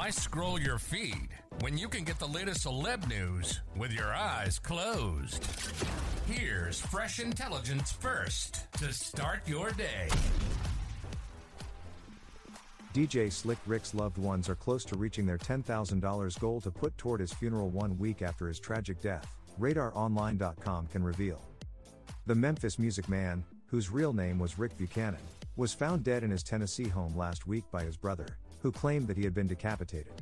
Why scroll your feed when you can get the latest celeb news with your eyes closed? Here's fresh intelligence first to start your day. DJ Slick Rick's loved ones are close to reaching their $10,000 goal to put toward his funeral one week after his tragic death, RadarOnline.com can reveal. The Memphis music man, whose real name was Rick Buchanan, was found dead in his Tennessee home last week by his brother, who claimed that he had been decapitated.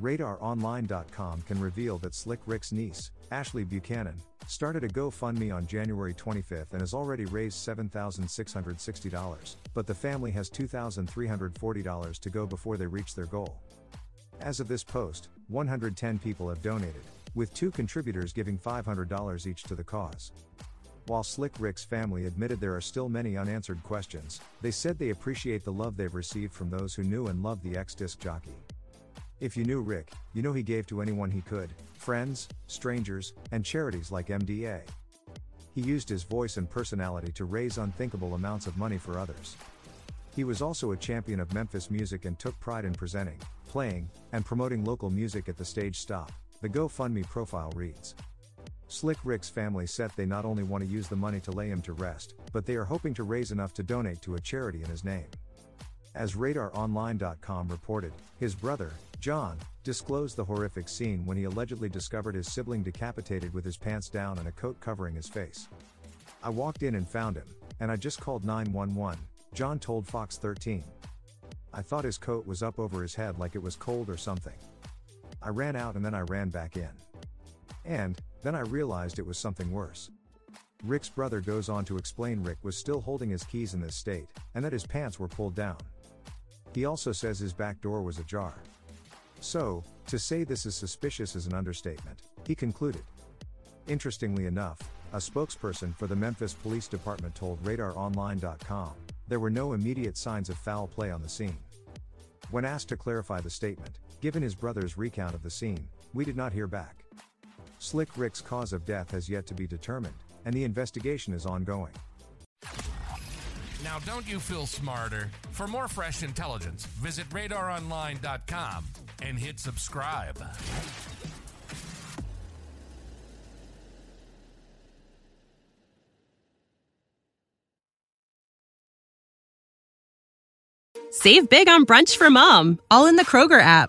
RadarOnline.com can reveal that Slick Rick's niece, Ashley Buchanan, started a GoFundMe on January 25th and has already raised $7,660, but the family has $2,340 to go before they reach their goal. As of this post, 110 people have donated, with two contributors giving $500 each to the cause. While Slick Rick's family admitted there are still many unanswered questions, they said they appreciate the love they've received from those who knew and loved the ex disc jockey. If you knew Rick, you know he gave to anyone he could friends, strangers, and charities like MDA. He used his voice and personality to raise unthinkable amounts of money for others. He was also a champion of Memphis music and took pride in presenting, playing, and promoting local music at the stage stop, the GoFundMe profile reads. Slick Rick's family said they not only want to use the money to lay him to rest, but they are hoping to raise enough to donate to a charity in his name. As RadarOnline.com reported, his brother, John, disclosed the horrific scene when he allegedly discovered his sibling decapitated with his pants down and a coat covering his face. I walked in and found him, and I just called 911, John told Fox 13. I thought his coat was up over his head like it was cold or something. I ran out and then I ran back in. And, then I realized it was something worse. Rick's brother goes on to explain Rick was still holding his keys in this state, and that his pants were pulled down. He also says his back door was ajar. So, to say this is suspicious is an understatement, he concluded. Interestingly enough, a spokesperson for the Memphis Police Department told RadarOnline.com there were no immediate signs of foul play on the scene. When asked to clarify the statement, given his brother's recount of the scene, we did not hear back. Slick Rick's cause of death has yet to be determined, and the investigation is ongoing. Now, don't you feel smarter? For more fresh intelligence, visit radaronline.com and hit subscribe. Save big on brunch for mom, all in the Kroger app.